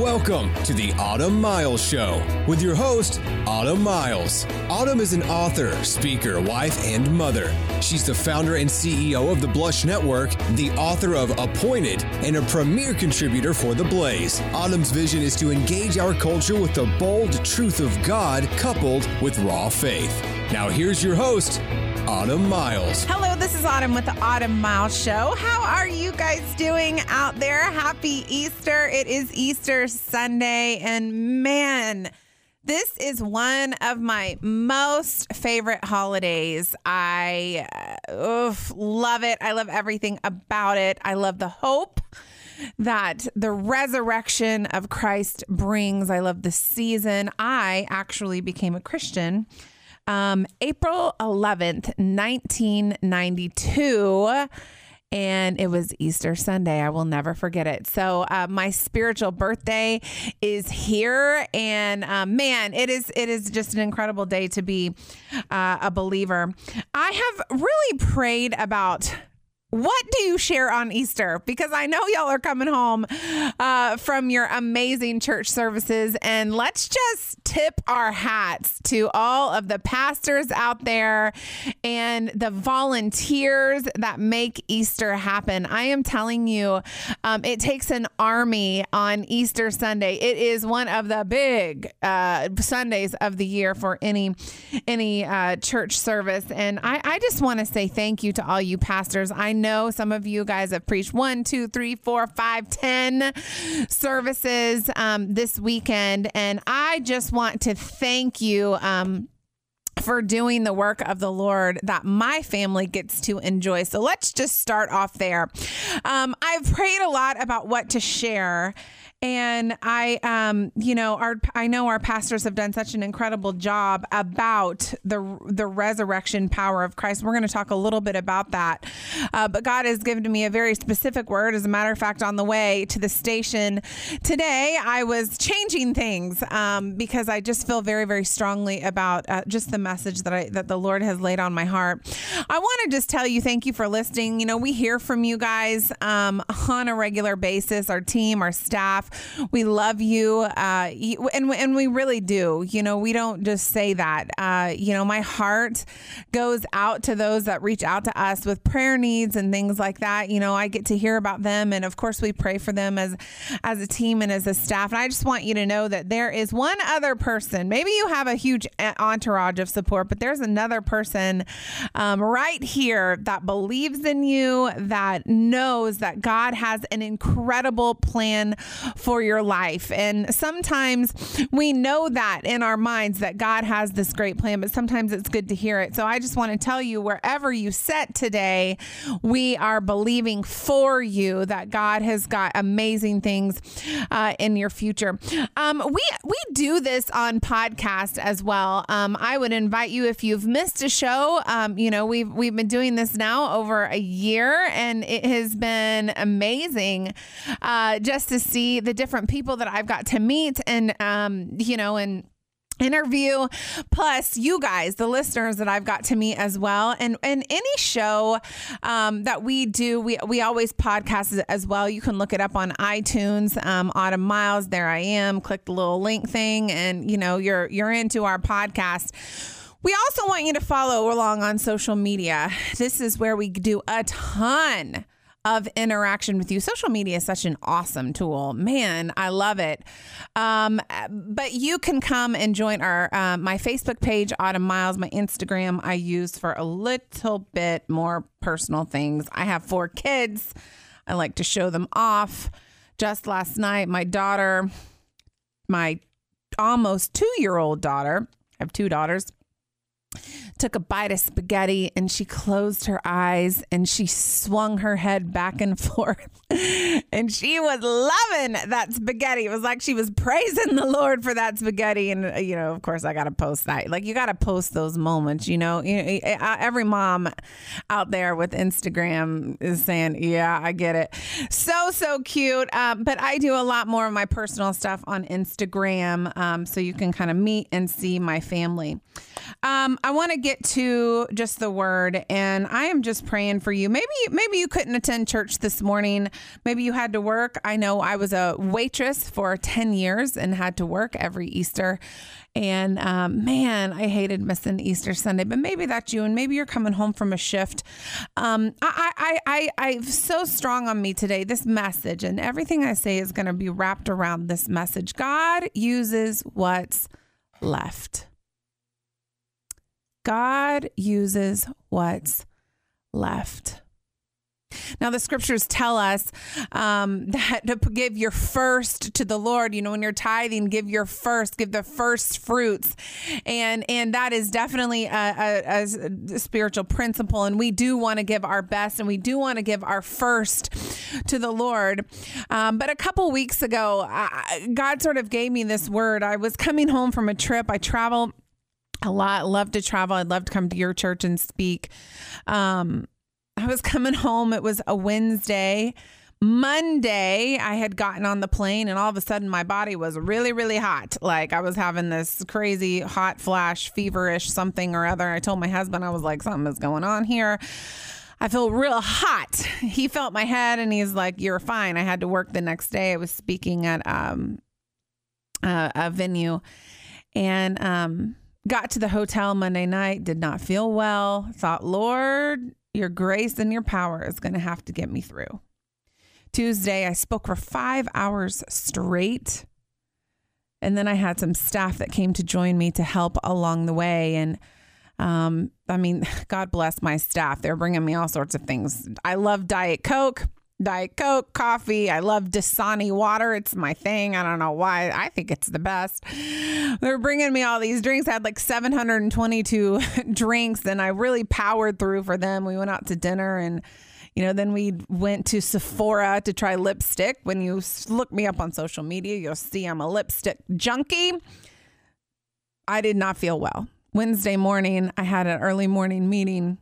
Welcome to the Autumn Miles Show with your host, Autumn Miles. Autumn is an author, speaker, wife, and mother. She's the founder and CEO of the Blush Network, the author of Appointed, and a premier contributor for The Blaze. Autumn's vision is to engage our culture with the bold truth of God coupled with raw faith. Now, here's your host, Autumn Miles. Hello, this is Autumn with the Autumn Miles Show. How are you guys doing out there? Happy Easter. It is Easter Sunday, and man, this is one of my most favorite holidays. I uh, oof, love it. I love everything about it. I love the hope that the resurrection of Christ brings. I love the season. I actually became a Christian um, April 11th, 1992 and it was Easter Sunday. I will never forget it. So uh, my spiritual birthday is here, and uh, man, it is it is just an incredible day to be uh, a believer. I have really prayed about what do you share on Easter? Because I know y'all are coming home uh, from your amazing church services. And let's just tip our hats to all of the pastors out there and the volunteers that make Easter happen. I am telling you, um, it takes an army on Easter Sunday. It is one of the big uh, Sundays of the year for any any uh, church service. And I, I just want to say thank you to all you pastors. I know some of you guys have preached one, two, three, four, five, ten services um, this weekend, and I just want to thank you. Um, for doing the work of the Lord that my family gets to enjoy. So let's just start off there. Um, I've prayed a lot about what to share. And I, um, you know, our I know our pastors have done such an incredible job about the the resurrection power of Christ. We're going to talk a little bit about that, uh, but God has given me a very specific word. As a matter of fact, on the way to the station today, I was changing things um, because I just feel very, very strongly about uh, just the message that I that the Lord has laid on my heart. I want to just tell you, thank you for listening. You know, we hear from you guys um, on a regular basis. Our team, our staff. We love you, uh, and and we really do. You know, we don't just say that. Uh, you know, my heart goes out to those that reach out to us with prayer needs and things like that. You know, I get to hear about them, and of course, we pray for them as as a team and as a staff. And I just want you to know that there is one other person. Maybe you have a huge entourage of support, but there's another person um, right here that believes in you, that knows that God has an incredible plan for your life. And sometimes we know that in our minds that God has this great plan, but sometimes it's good to hear it. So I just want to tell you wherever you set today, we are believing for you that God has got amazing things uh, in your future. Um, we we do this on podcast as well. Um, I would invite you if you've missed a show. Um, you know we've we've been doing this now over a year, and it has been amazing uh, just to see the different people that I've got to meet and, um, you know, and interview. Plus you guys the listeners that i've got to meet as well. And and any show um, that we do we we always podcast as well. You can look it up on itunes um, autumn miles there i am click the little link thing and you know you're you're into our podcast. We also want you to follow along on social media. This is where we do a ton of interaction with you. Social media is such an awesome tool. Man, I love it. Um, but you can come and join our uh, my Facebook page, Autumn Miles, my Instagram I use for a little bit more personal things. I have four kids. I like to show them off. Just last night, my daughter, my almost two year old daughter, I have two daughters, took a bite of spaghetti and she closed her eyes and she swung her head back and forth. and she was loving that spaghetti. It was like she was praising the Lord for that spaghetti. And, uh, you know, of course, I got to post that. Like, you got to post those moments, you know. Every mom out there with Instagram is saying, Yeah, I get it. So, so cute. Um, but I do a lot more of my personal stuff on Instagram. Um, so you can kind of meet and see my family. Um, I want to give get to just the word, and I am just praying for you. Maybe maybe you couldn't attend church this morning. Maybe you had to work. I know I was a waitress for ten years and had to work every Easter. And um, man, I hated missing Easter Sunday, but maybe that's you, and maybe you're coming home from a shift. Um, I, I, I, I, so strong on me today. This message and everything I say is going to be wrapped around this message. God uses what's left. God uses what's left. Now, the scriptures tell us um, that to give your first to the Lord. You know, when you're tithing, give your first, give the first fruits, and and that is definitely a, a, a spiritual principle. And we do want to give our best, and we do want to give our first to the Lord. Um, but a couple weeks ago, I, God sort of gave me this word. I was coming home from a trip. I travel a lot. Love to travel. I'd love to come to your church and speak. Um, I was coming home. It was a Wednesday. Monday, I had gotten on the plane, and all of a sudden, my body was really, really hot. Like I was having this crazy hot flash, feverish something or other. I told my husband, I was like, something is going on here. I feel real hot. He felt my head and he's like, You're fine. I had to work the next day. I was speaking at um, a, a venue and um, got to the hotel Monday night, did not feel well. Thought, Lord, your grace and your power is going to have to get me through. Tuesday, I spoke for five hours straight. And then I had some staff that came to join me to help along the way. And um, I mean, God bless my staff. They're bringing me all sorts of things. I love Diet Coke. Diet Coke, coffee. I love Dasani water. It's my thing. I don't know why. I think it's the best. They're bringing me all these drinks. I had like 722 drinks and I really powered through for them. We went out to dinner and you know, then we went to Sephora to try lipstick. When you look me up on social media, you'll see I'm a lipstick junkie. I did not feel well. Wednesday morning, I had an early morning meeting.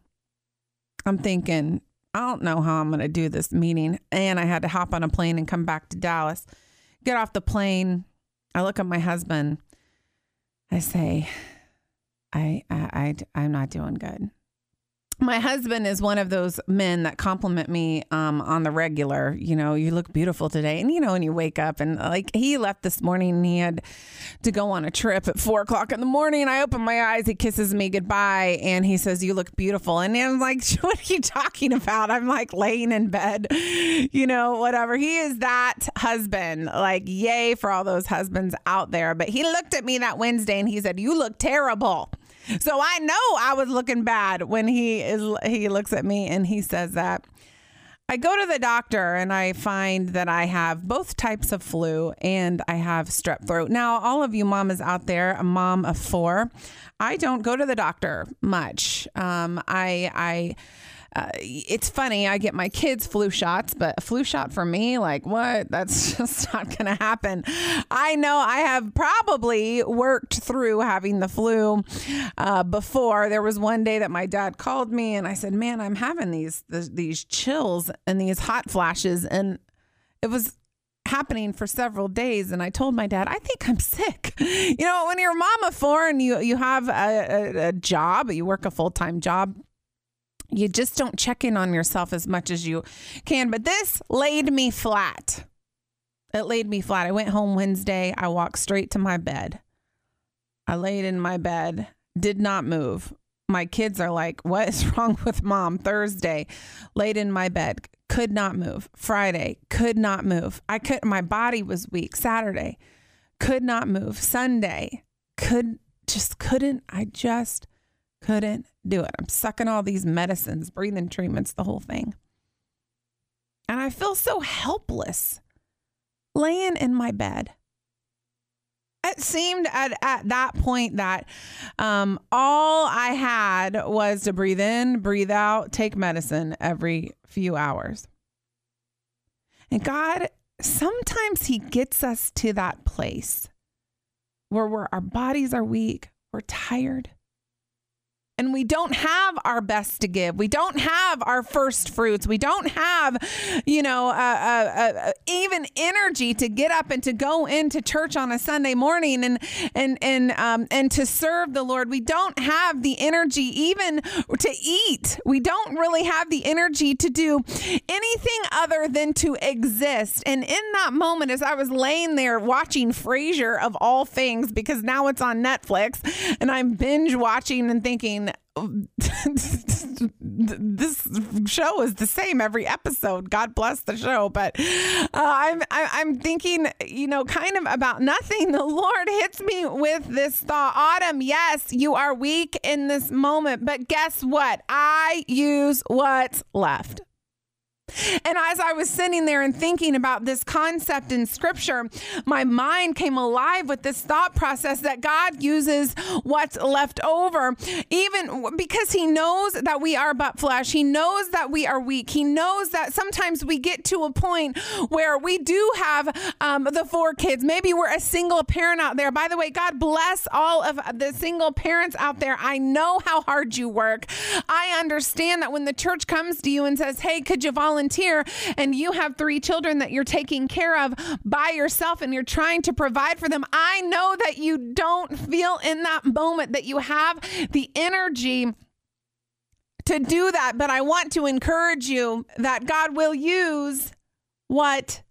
I'm thinking, I don't know how I'm going to do this meeting. And I had to hop on a plane and come back to Dallas. Get off the plane. I look at my husband. I say, I, I, I, I'm not doing good my husband is one of those men that compliment me um, on the regular. You know, you look beautiful today, and you know, when you wake up and like he left this morning, and he had to go on a trip at four o'clock in the morning. I open my eyes, he kisses me goodbye, and he says, "You look beautiful." And I'm like, "What are you talking about?" I'm like laying in bed, you know, whatever. He is that husband. Like, yay for all those husbands out there. But he looked at me that Wednesday and he said, "You look terrible." So I know I was looking bad when he is he looks at me and he says that. I go to the doctor and I find that I have both types of flu and I have strep throat. Now, all of you mamas out there, a mom of four, I don't go to the doctor much. Um, I I uh, it's funny. I get my kids flu shots, but a flu shot for me, like what? That's just not going to happen. I know I have probably worked through having the flu uh, before. There was one day that my dad called me and I said, "Man, I'm having these these chills and these hot flashes," and it was happening for several days and I told my dad I think I'm sick. You know, when you're a mom of four and you you have a, a, a job, you work a full-time job, you just don't check in on yourself as much as you can. But this laid me flat. It laid me flat. I went home Wednesday. I walked straight to my bed. I laid in my bed, did not move. My kids are like, What is wrong with mom? Thursday, laid in my bed, could not move. Friday, could not move. I could, my body was weak. Saturday, could not move. Sunday, could, just couldn't. I just couldn't do it. I'm sucking all these medicines, breathing treatments, the whole thing. And I feel so helpless laying in my bed. It seemed at, at that point that um, all I had was to breathe in, breathe out, take medicine every few hours. And God, sometimes He gets us to that place where our bodies are weak, we're tired, and we don't have our best to give. We don't have our first fruits. We don't have, you know, uh, uh, uh, even energy to get up and to go into church on a Sunday morning and and and um, and to serve the Lord. We don't have the energy even to eat. We don't really have the energy to do anything other than to exist. And in that moment, as I was laying there watching Frasier of all things, because now it's on Netflix, and I'm binge watching and thinking, this show is the same every episode. God bless the show, but uh, I'm I'm thinking, you know, kind of about nothing. The Lord hits me with this thought: Autumn, yes, you are weak in this moment, but guess what? I use what's left. And as I was sitting there and thinking about this concept in scripture, my mind came alive with this thought process that God uses what's left over, even because He knows that we are but flesh. He knows that we are weak. He knows that sometimes we get to a point where we do have um, the four kids. Maybe we're a single parent out there. By the way, God bless all of the single parents out there. I know how hard you work. I understand that when the church comes to you and says, Hey, could you volunteer? Volunteer and you have three children that you're taking care of by yourself and you're trying to provide for them, I know that you don't feel in that moment that you have the energy to do that. But I want to encourage you that God will use what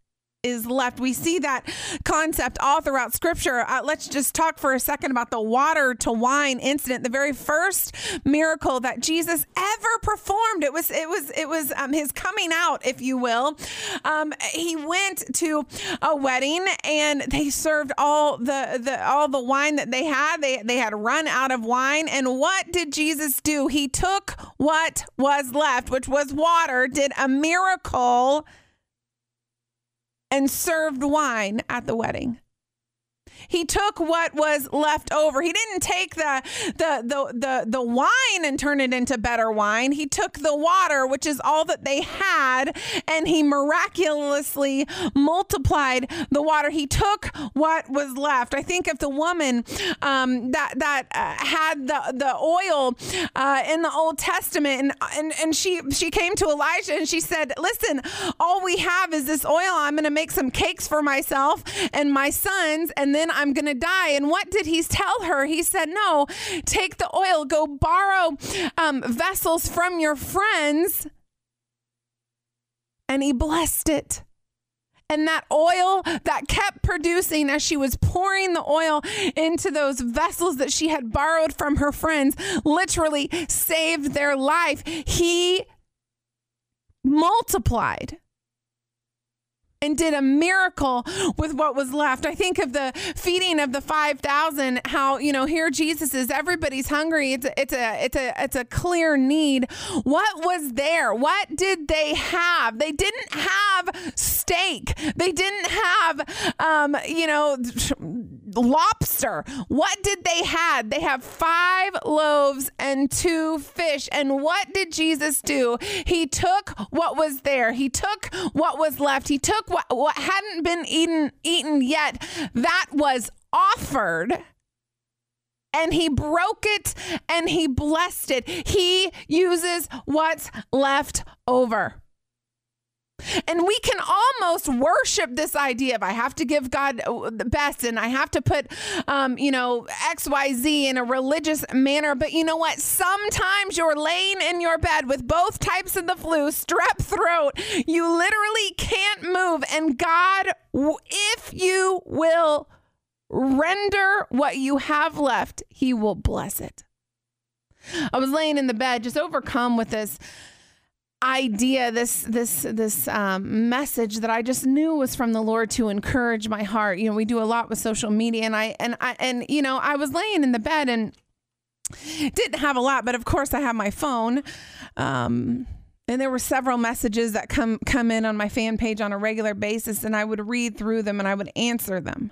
is left. We see that concept all throughout scripture. Uh, let's just talk for a second about the water to wine incident, the very first miracle that Jesus ever performed. It was it was it was um, his coming out, if you will. Um, he went to a wedding and they served all the, the all the wine that they had. They they had run out of wine. And what did Jesus do? He took what was left, which was water, did a miracle and served wine at the wedding. He took what was left over. He didn't take the, the the the the wine and turn it into better wine. He took the water, which is all that they had, and he miraculously multiplied the water. He took what was left. I think of the woman um, that that uh, had the the oil uh, in the Old Testament, and, and and she she came to Elijah and she said, "Listen, all we have is this oil. I'm going to make some cakes for myself and my sons, and then." I'm going to die. And what did he tell her? He said, No, take the oil, go borrow um, vessels from your friends. And he blessed it. And that oil that kept producing as she was pouring the oil into those vessels that she had borrowed from her friends literally saved their life. He multiplied and did a miracle with what was left. I think of the feeding of the 5000 how, you know, here Jesus is everybody's hungry. It's a, it's a it's a it's a clear need. What was there? What did they have? They didn't have steak. They didn't have um, you know, lobster. What did they had? They have 5 loaves and 2 fish. And what did Jesus do? He took what was there. He took what was left. He took what, what hadn't been eaten eaten yet that was offered and he broke it and he blessed it. He uses what's left over. And we can almost worship this idea of I have to give God the best and I have to put, um, you know, XYZ in a religious manner. But you know what? Sometimes you're laying in your bed with both types of the flu, strep throat. You literally can't move. And God, if you will render what you have left, He will bless it. I was laying in the bed, just overcome with this idea this this this um, message that I just knew was from the Lord to encourage my heart. You know, we do a lot with social media, and I and I and you know I was laying in the bed and didn't have a lot, but of course I have my phone. Um, and there were several messages that come come in on my fan page on a regular basis, and I would read through them and I would answer them.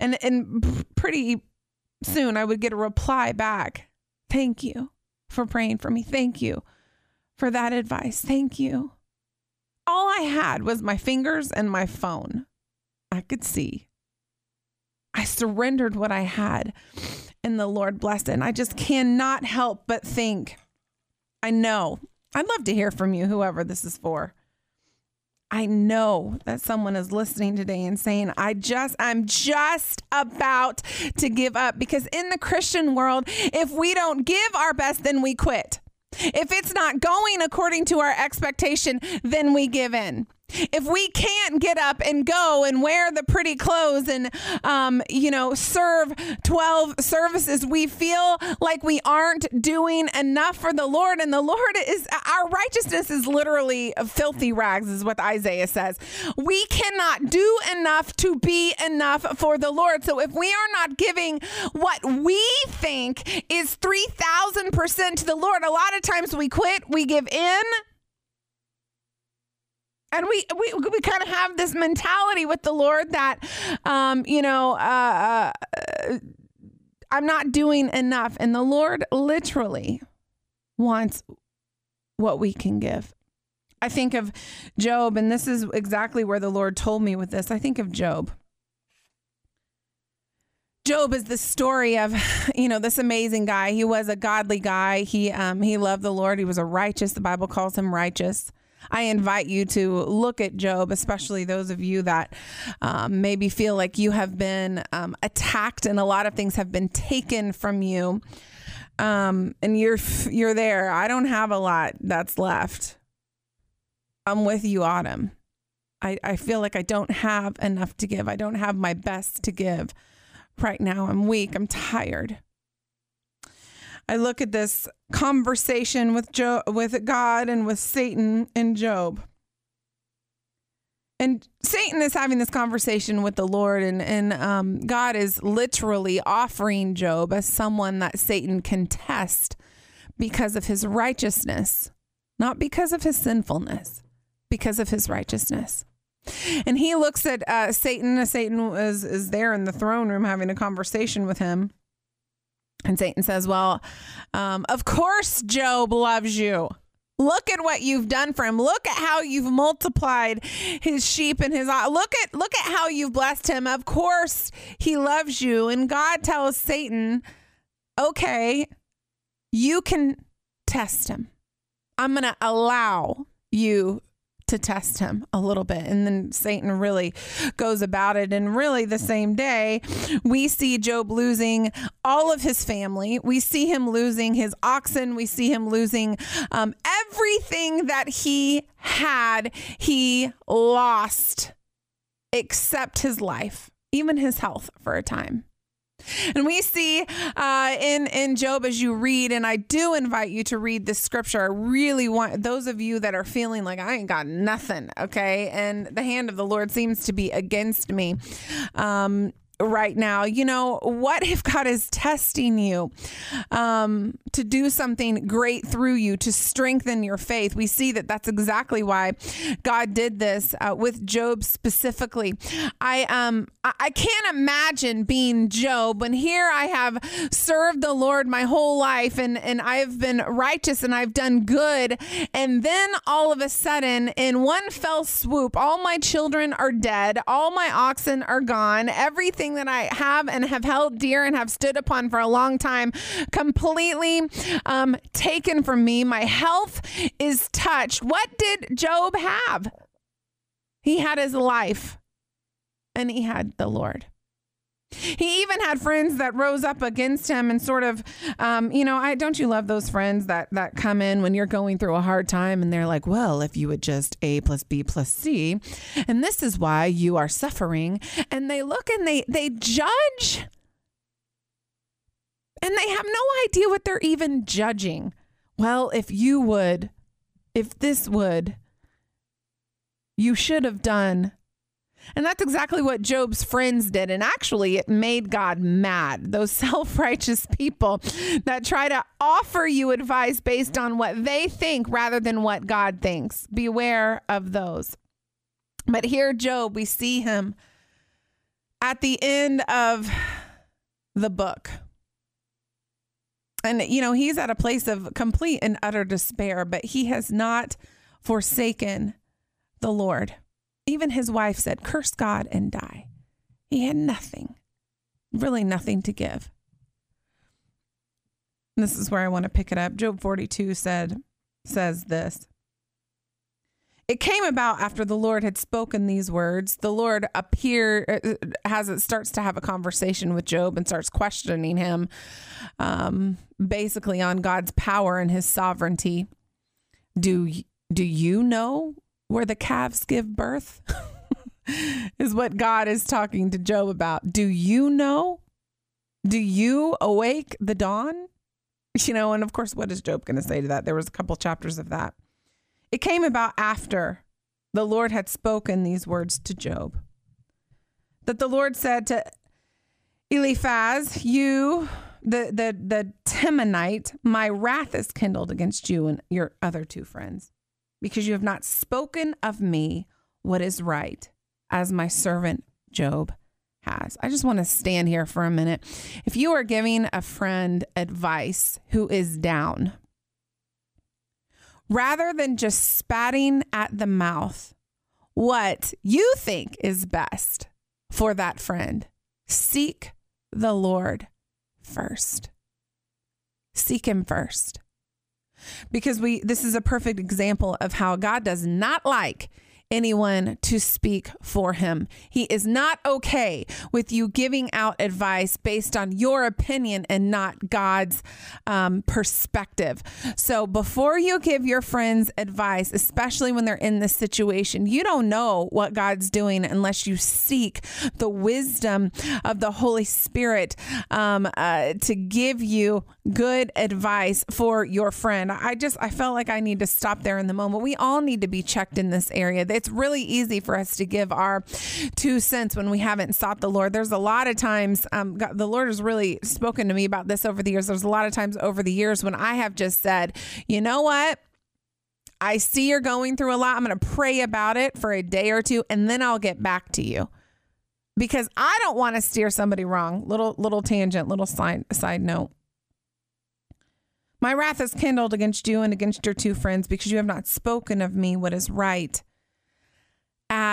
And and pretty soon I would get a reply back. Thank you for praying for me. Thank you for that advice. Thank you. All I had was my fingers and my phone. I could see. I surrendered what I had. and the Lord blessed it. And I just cannot help but think, I know, I'd love to hear from you, whoever this is for. I know that someone is listening today and saying, I just, I'm just about to give up because in the Christian world, if we don't give our best, then we quit. If it's not going according to our expectation, then we give in if we can't get up and go and wear the pretty clothes and um, you know serve 12 services we feel like we aren't doing enough for the lord. And the lord is our righteousness is literally filthy rags is what isaiah says. We cannot do enough to be enough for the lord. So if we are not giving what we think is 3000% to the lord a lot of times we quit we give in and we we, we kind of have this mentality with the lord that um you know uh, uh i'm not doing enough and the lord literally wants what we can give i think of job and this is exactly where the lord told me with this i think of job Job is the story of, you know, this amazing guy. He was a godly guy. He um he loved the Lord. He was a righteous. The Bible calls him righteous. I invite you to look at Job, especially those of you that um, maybe feel like you have been um, attacked and a lot of things have been taken from you. Um, and you're you're there. I don't have a lot that's left. I'm with you, Autumn. I, I feel like I don't have enough to give. I don't have my best to give right now. I'm weak. I'm tired. I look at this conversation with Job, with God and with Satan and Job. And Satan is having this conversation with the Lord, and, and um, God is literally offering Job as someone that Satan can test because of his righteousness, not because of his sinfulness, because of his righteousness. And he looks at uh, Satan. Satan is, is there in the throne room having a conversation with him. And Satan says, Well, um, of course, Job loves you. Look at what you've done for him. Look at how you've multiplied his sheep and his look at look at how you've blessed him. Of course, he loves you. And God tells Satan, "Okay, you can test him. I'm going to allow you to test him a little bit. And then Satan really goes about it. And really, the same day, we see Job losing all of his family. We see him losing his oxen. We see him losing um, everything that he had, he lost except his life, even his health for a time. And we see uh, in in Job as you read, and I do invite you to read this scripture. I really want those of you that are feeling like I ain't got nothing, okay, and the hand of the Lord seems to be against me. Um, right now. You know, what if God is testing you um, to do something great through you to strengthen your faith? We see that that's exactly why God did this uh, with Job specifically. I um I can't imagine being Job when here I have served the Lord my whole life and and I've been righteous and I've done good, and then all of a sudden, in one fell swoop, all my children are dead, all my oxen are gone, everything everything that I have and have held dear and have stood upon for a long time completely um, taken from me. My health is touched. What did Job have? He had his life and he had the Lord. He even had friends that rose up against him and sort of, um, you know, I don't you love those friends that that come in when you're going through a hard time and they're like, well, if you would just A plus B plus C, and this is why you are suffering, and they look and they they judge, and they have no idea what they're even judging. Well, if you would, if this would, you should have done and that's exactly what Job's friends did. And actually, it made God mad. Those self righteous people that try to offer you advice based on what they think rather than what God thinks. Beware of those. But here, Job, we see him at the end of the book. And, you know, he's at a place of complete and utter despair, but he has not forsaken the Lord. Even his wife said, Curse God and die. He had nothing, really nothing to give. And this is where I want to pick it up. Job 42 said, says this. It came about after the Lord had spoken these words. The Lord appear uh, has it starts to have a conversation with Job and starts questioning him, um, basically on God's power and His sovereignty. Do do you know where the calves give birth? is what God is talking to Job about. Do you know? Do you awake the dawn? You know, and of course, what is Job going to say to that? There was a couple chapters of that. It came about after the Lord had spoken these words to Job. That the Lord said to Eliphaz, you, the, the, the Temanite, my wrath is kindled against you and your other two friends, because you have not spoken of me what is right, as my servant Job has. I just want to stand here for a minute. If you are giving a friend advice who is down, rather than just spatting at the mouth what you think is best for that friend, seek the Lord first. Seek him first. Because we this is a perfect example of how God does not like anyone to speak for him. He is not okay with you giving out advice based on your opinion and not God's um, perspective. So before you give your friends advice, especially when they're in this situation, you don't know what God's doing unless you seek the wisdom of the Holy Spirit um, uh, to give you good advice for your friend. I just I felt like I need to stop there in the moment. We all need to be checked in this area. It's really easy for us to give our two cents when we haven't sought the Lord. There's a lot of times um, God, the Lord has really spoken to me about this over the years. There's a lot of times over the years when I have just said, you know what? I see you're going through a lot. I'm going to pray about it for a day or two and then I'll get back to you because I don't want to steer somebody wrong. Little little tangent, little side side note. My wrath is kindled against you and against your two friends because you have not spoken of me what is right,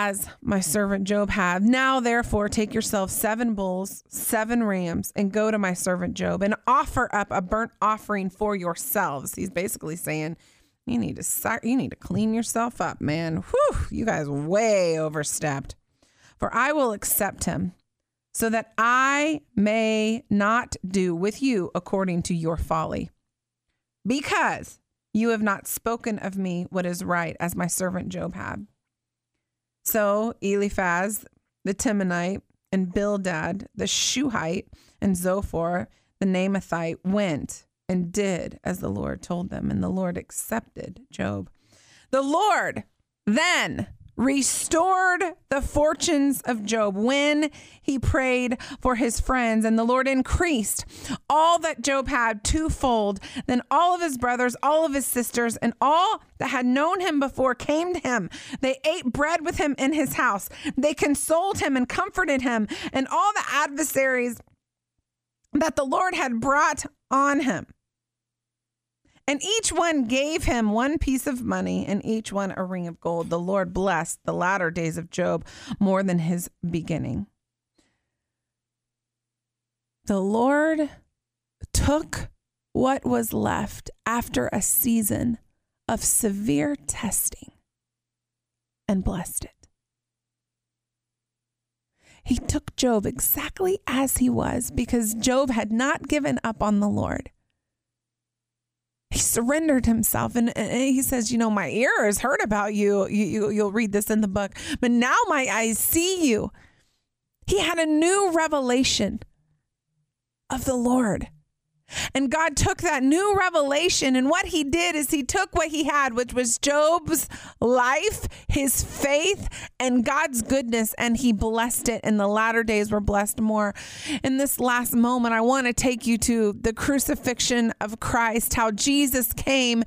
as my servant Job have. Now, therefore, take yourself seven bulls, seven rams, and go to my servant Job and offer up a burnt offering for yourselves. He's basically saying, you need to you need to clean yourself up, man. Whew, you guys way overstepped. For I will accept him, so that I may not do with you according to your folly because you have not spoken of me what is right, as my servant Job had. So Eliphaz the Temanite and Bildad the Shuhite and Zophar the Naamathite went and did as the Lord told them, and the Lord accepted Job. The Lord then restored the fortunes of Job when he prayed for his friends, and the Lord increased all that Job had twofold. Then all of his brothers, all of his sisters, and all that had known him before came to him. They ate bread with him in his house. They consoled him and comforted him, and all the adversaries that the Lord had brought on him. And each one gave him one piece of money, and each one a ring of gold. The Lord blessed the latter days of Job more than his beginning. The Lord took what was left after a season of severe testing and blessed it. He took Job exactly as he was because Job had not given up on the Lord he surrendered himself. And, and, he says you know my ear has heard about you. you you you'll read this in the book. But now my eyes see you. He had a new revelation of the lord and God took that new revelation, and what he did is he took what he had, which was Job's life, his faith, and God's goodness, and he blessed it. And the latter days were blessed more. In this last moment, I want to take you to the crucifixion of Christ, how Jesus came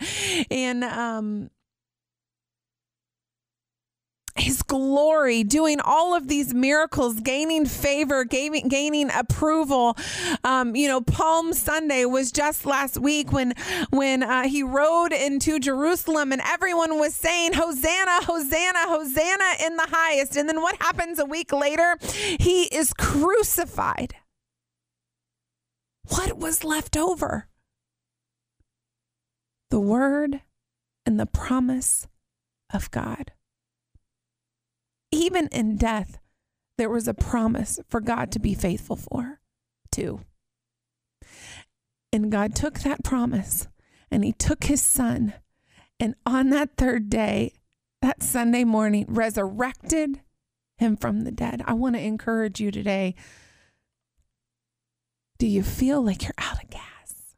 and um, his glory, doing all of these miracles, gaining favor, gaining, gaining approval. Um, you know, Palm Sunday was just last week when when uh, he rode into Jerusalem and everyone was saying, Hosanna, Hosanna, Hosanna in the highest. And then what happens a week later? He is crucified. What was left over? the word and the promise of God. Even in death, there was a promise for God to be faithful for, too. And God took that promise and He took His Son, and on that third day, that Sunday morning, resurrected Him from the dead. I want to encourage you today. Do you feel like you're out of gas?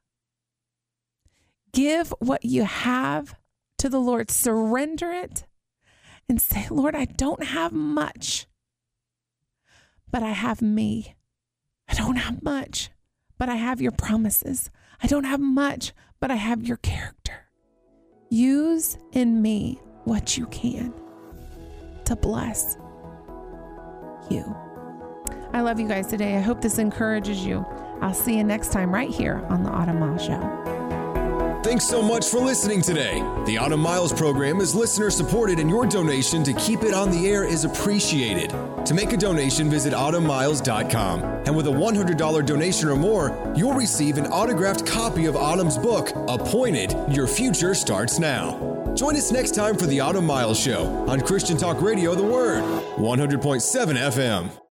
Give what you have to the Lord, surrender it, and say, Lord, I don't have much, but I have me. I don't have much, but I have your promises. I don't have much, but I have your character. Use in me what you can to bless you. I love you guys today. I hope this encourages you. I'll see you next time right here on the Autumn Mile Show. Thanks so much for listening today. The Autumn Miles program is listener supported, and your donation to keep it on the air is appreciated. To make a donation, visit autumnmiles.com. And with a $100 donation or more, you'll receive an autographed copy of Autumn's book, Appointed Your Future Starts Now. Join us next time for the Autumn Miles Show on Christian Talk Radio The Word, 100.7 FM.